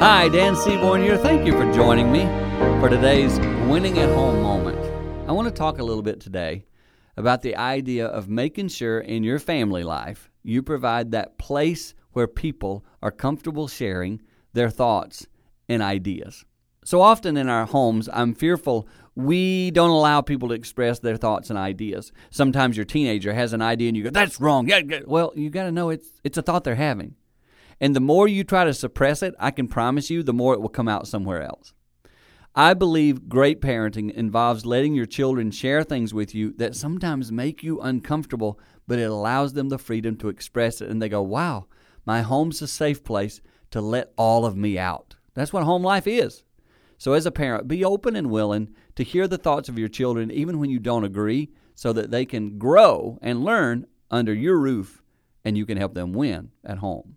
Hi, Dan Seaborn here. Thank you for joining me for today's Winning at Home moment. I want to talk a little bit today about the idea of making sure in your family life you provide that place where people are comfortable sharing their thoughts and ideas. So often in our homes, I'm fearful we don't allow people to express their thoughts and ideas. Sometimes your teenager has an idea and you go, "That's wrong." Yeah, well, you got to know it's it's a thought they're having. And the more you try to suppress it, I can promise you, the more it will come out somewhere else. I believe great parenting involves letting your children share things with you that sometimes make you uncomfortable, but it allows them the freedom to express it. And they go, wow, my home's a safe place to let all of me out. That's what home life is. So, as a parent, be open and willing to hear the thoughts of your children, even when you don't agree, so that they can grow and learn under your roof and you can help them win at home.